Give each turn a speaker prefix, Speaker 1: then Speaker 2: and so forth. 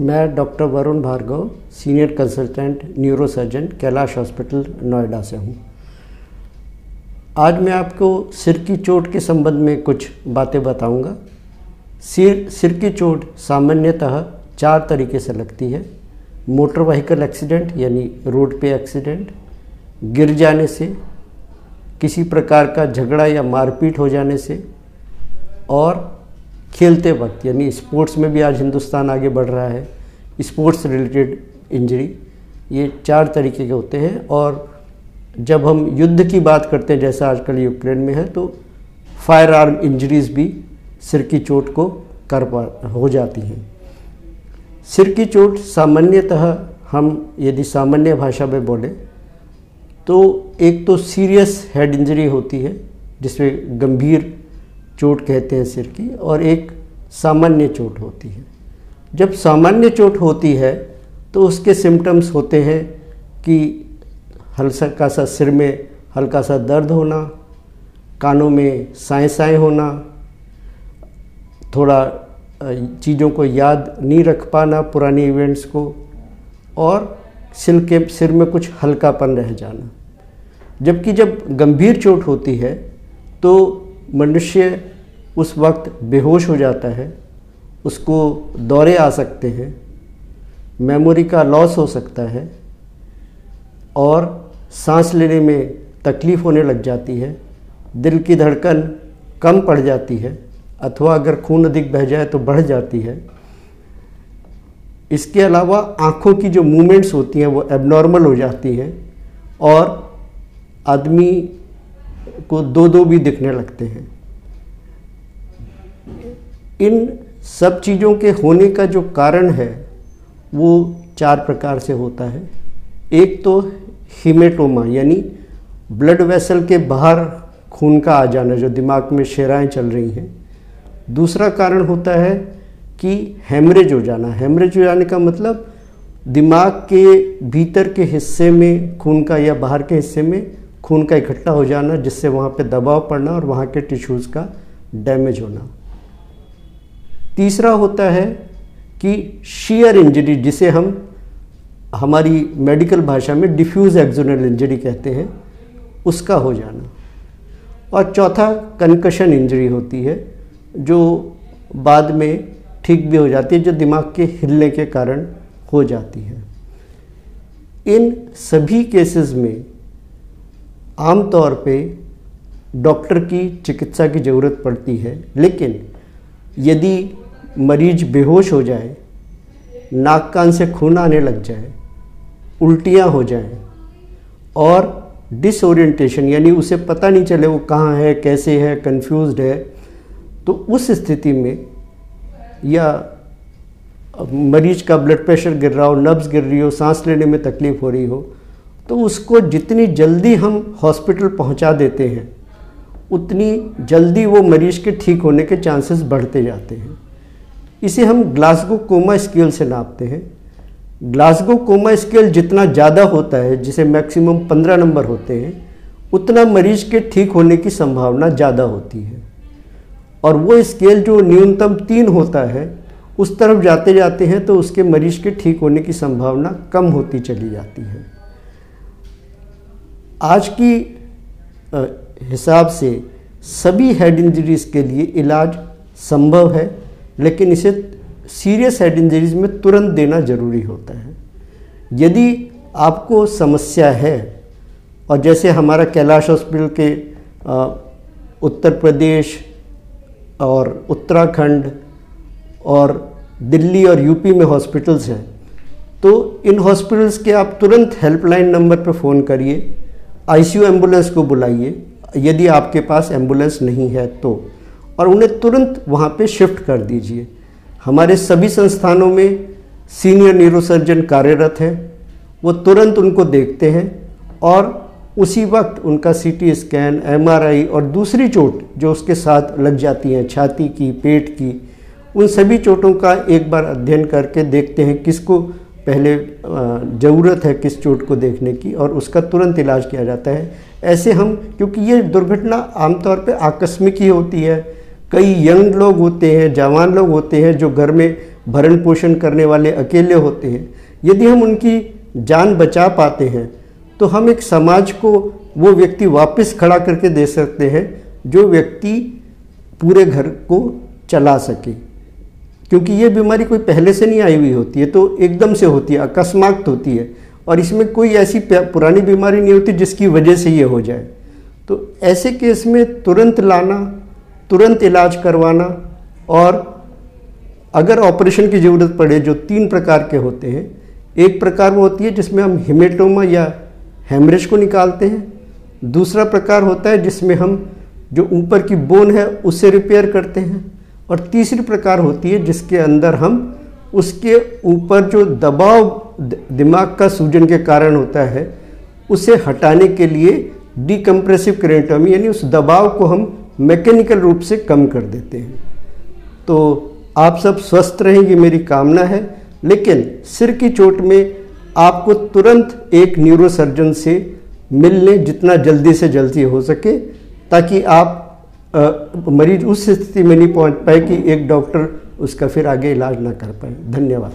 Speaker 1: मैं doctor Varun Bhargava, senior consultant, neurosurgeon, Kailash hospital, Noida से हूँ आज मैं आपको सिर की चोट के संबंध में कुछ बातें बताऊँगा। सिर सिर की चोट सामान्यतः चार तरीके से लगती है मोटर व्हीकल एक्सीडेंट, यानी रोड पे एक्सीडेंट, गिर जाने से, किसी प्रकार का झगड़ा या मारपीट हो जाने से, और खेलते वक्त, यानी स्पोर्ट्स में भी आज हिंदुस्तान आगे बढ़ रहा है, स्पोर्ट्स रिलेटेड इंजरी, ये चार तरीके के होते हैं। और जब हम युद्ध की बात करते हैं, जैसा आजकल यूक्रेन में है तो फायर आर्म इंजरीज भी सिर की चोट को कर पा, हो जाती हैं। सिर की चोट सामान्यतः हम यदि सामान्य भाषा में बोले तो एक तो सीरियस हेड इंजरी होती है, जिसमें गंभीर चोट कहते हैं सिर की, और एक सामान्य चोट होती है। जब सामान्य चोट होती है तो उसके सिम्टम्स होते हैं कि हल्का सा सिर में हल्का सा दर्द होना, कानों में साए साए होना, थोड़ा चीज़ों को याद नहीं रख पाना पुराने इवेंट्स को, और सिर के, सिर में कुछ हल्कापन रह जाना। जबकि जब गंभीर चोट होती है तो मनुष्य उस वक्त बेहोश हो जाता है, उसको दौरे आ सकते हैं, मेमोरी का लॉस हो सकता है और सांस लेने में तकलीफ़ होने लग जाती है, दिल की धड़कन कम पड़ जाती है अथवा अगर खून अधिक बह जाए तो बढ़ जाती है। इसके अलावा आँखों की जो मूवमेंट्स होती हैं वो एबनॉर्मल हो जाती हैं और आदमी को दो दो भी दिखने लगते हैं। इन सब चीज़ों के होने का जो कारण है, वो चार प्रकार से होता है। एक तो हीमेटोमा, यानी ब्लड वेसल के बाहर खून का आ जाना, जो दिमाग में शेराएँ चल रही हैं। दूसरा कारण होता है कि हेमरेज हो जाना। हेमरेज हो जाने का मतलब दिमाग के भीतर के हिस्से में खून का या बाहर के हिस्से में खून का इकट्ठा हो जाना, जिससे वहाँ पे दबाव पड़ना और वहाँ के टिश्यूज़ का डैमेज होना। तीसरा होता है कि शीयर इंजरी जिसे हम हमारी मेडिकल भाषा में डिफ्यूज़ एक्जोनल इंजरी कहते हैं, उसका हो जाना। और चौथा कंकशन इंजरी होती है, जो बाद में ठीक भी हो जाती है, जो दिमाग के हिलने के कारण हो जाती है। इन सभी केसेस में आमतौर पे डॉक्टर की चिकित्सा की ज़रूरत पड़ती है, लेकिन यदि मरीज़ बेहोश हो जाए, नाक कान से खून आने लग जाए, उल्टियाँ हो जाएँ, और डिसोरिएंटेशन यानी उसे पता नहीं चले वो कहाँ है, कैसे है कंफ्यूज्ड है तो उस स्थिति में या मरीज़ का ब्लड प्रेशर गिर रहा हो नब्स गिर रही हो, सांस लेने में तकलीफ़ हो रही हो तो उसको जितनी जल्दी हम हॉस्पिटल पहुँचा देते हैं, उतनी जल्दी वो मरीज़ के ठीक होने के चांसेस बढ़ते जाते हैं। इसे हम ग्लासगो कोमा स्केल से नापते हैं। ग्लासगो कोमा स्केल जितना ज़्यादा होता है, जिसे मैक्सिमम पंद्रह नंबर होते हैं, उतना मरीज़ के ठीक होने की संभावना ज़्यादा होती है। और वो स्केल जो न्यूनतम तीन होता है, उस तरफ़ जाते जाते हैं तो उसके मरीज़ के ठीक होने की संभावना कम होती चली जाती है। आज की हिसाब से सभी हेड इंजरीज के लिए इलाज संभव है, लेकिन इसे सीरियस हेड इंजरीज में तुरंत देना ज़रूरी होता है। यदि आपको समस्या है, और जैसे हमारा कैलाश हॉस्पिटल के उत्तर प्रदेश और उत्तराखंड और दिल्ली और यूपी में हॉस्पिटल्स हैं तो इन हॉस्पिटल्स के आप तुरंत हेल्पलाइन नंबर पर फ़ोन करिए। आईसीयू एंबुलेंस को बुलाइए, यदि आपके पास एंबुलेंस नहीं है तो। और उन्हें तुरंत वहाँ पे शिफ्ट कर दीजिए। हमारे सभी संस्थानों में सीनियर न्यूरोसर्जन कार्यरत हैं, वो तुरंत उनको देखते हैं और उसी वक्त उनका सीटी स्कैन, एमआरआई और दूसरी चोट जो उसके साथ लग जाती हैं, छाती की, पेट की, उन सभी चोटों का एक बार अध्ययन करके देखते हैं किसको पहले ज़रूरत है किस चोट को देखने की और उसका तुरंत इलाज किया जाता है। ऐसे हम, क्योंकि ये दुर्घटना आमतौर पर आकस्मिक ही होती है। कई यंग लोग होते हैं, जवान लोग होते हैं जो घर में भरण पोषण करने वाले अकेले होते हैं। यदि हम उनकी जान बचा पाते हैं तो हम एक समाज को वो व्यक्ति वापस खड़ा करके दे सकते हैं, जो व्यक्ति पूरे घर को चला सके। क्योंकि ये बीमारी कोई पहले से नहीं आई हुई होती है तो एकदम से होती है, अकस्मात होती है। और इसमें कोई ऐसी पुरानी बीमारी नहीं होती जिसकी वजह से ये हो जाए। तो ऐसे केस में तुरंत लाना, तुरंत इलाज करवाना और अगर ऑपरेशन की ज़रूरत पड़े, जो तीन प्रकार के होते हैं, एक प्रकार वो होती है जिसमें हम हिमेटोमा या हेमरेज को निकालते हैं। दूसरा प्रकार होता है जिसमें हम जो ऊपर की बोन है, उसे रिपेयर करते हैं। और तीसरी प्रकार होती है जिसके अंदर हम उसके ऊपर जो दबाव दिमाग का सूजन के कारण होता है, उसे हटाने के लिए डिकम्प्रेसिव क्रेटोमी यानी उस दबाव को हम मैकेनिकल रूप से कम कर देते हैं। तो आप सब स्वस्थ रहेंगे, मेरी कामना है। लेकिन सिर की चोट में आपको तुरंत एक न्यूरोसर्जन से मिल लें जितना जल्दी से जल्दी हो सके, ताकि आप मरीज़ उस स्थिति में नहीं पहुँच पाए कि एक डॉक्टर उसका फिर आगे इलाज ना कर पाए। धन्यवाद।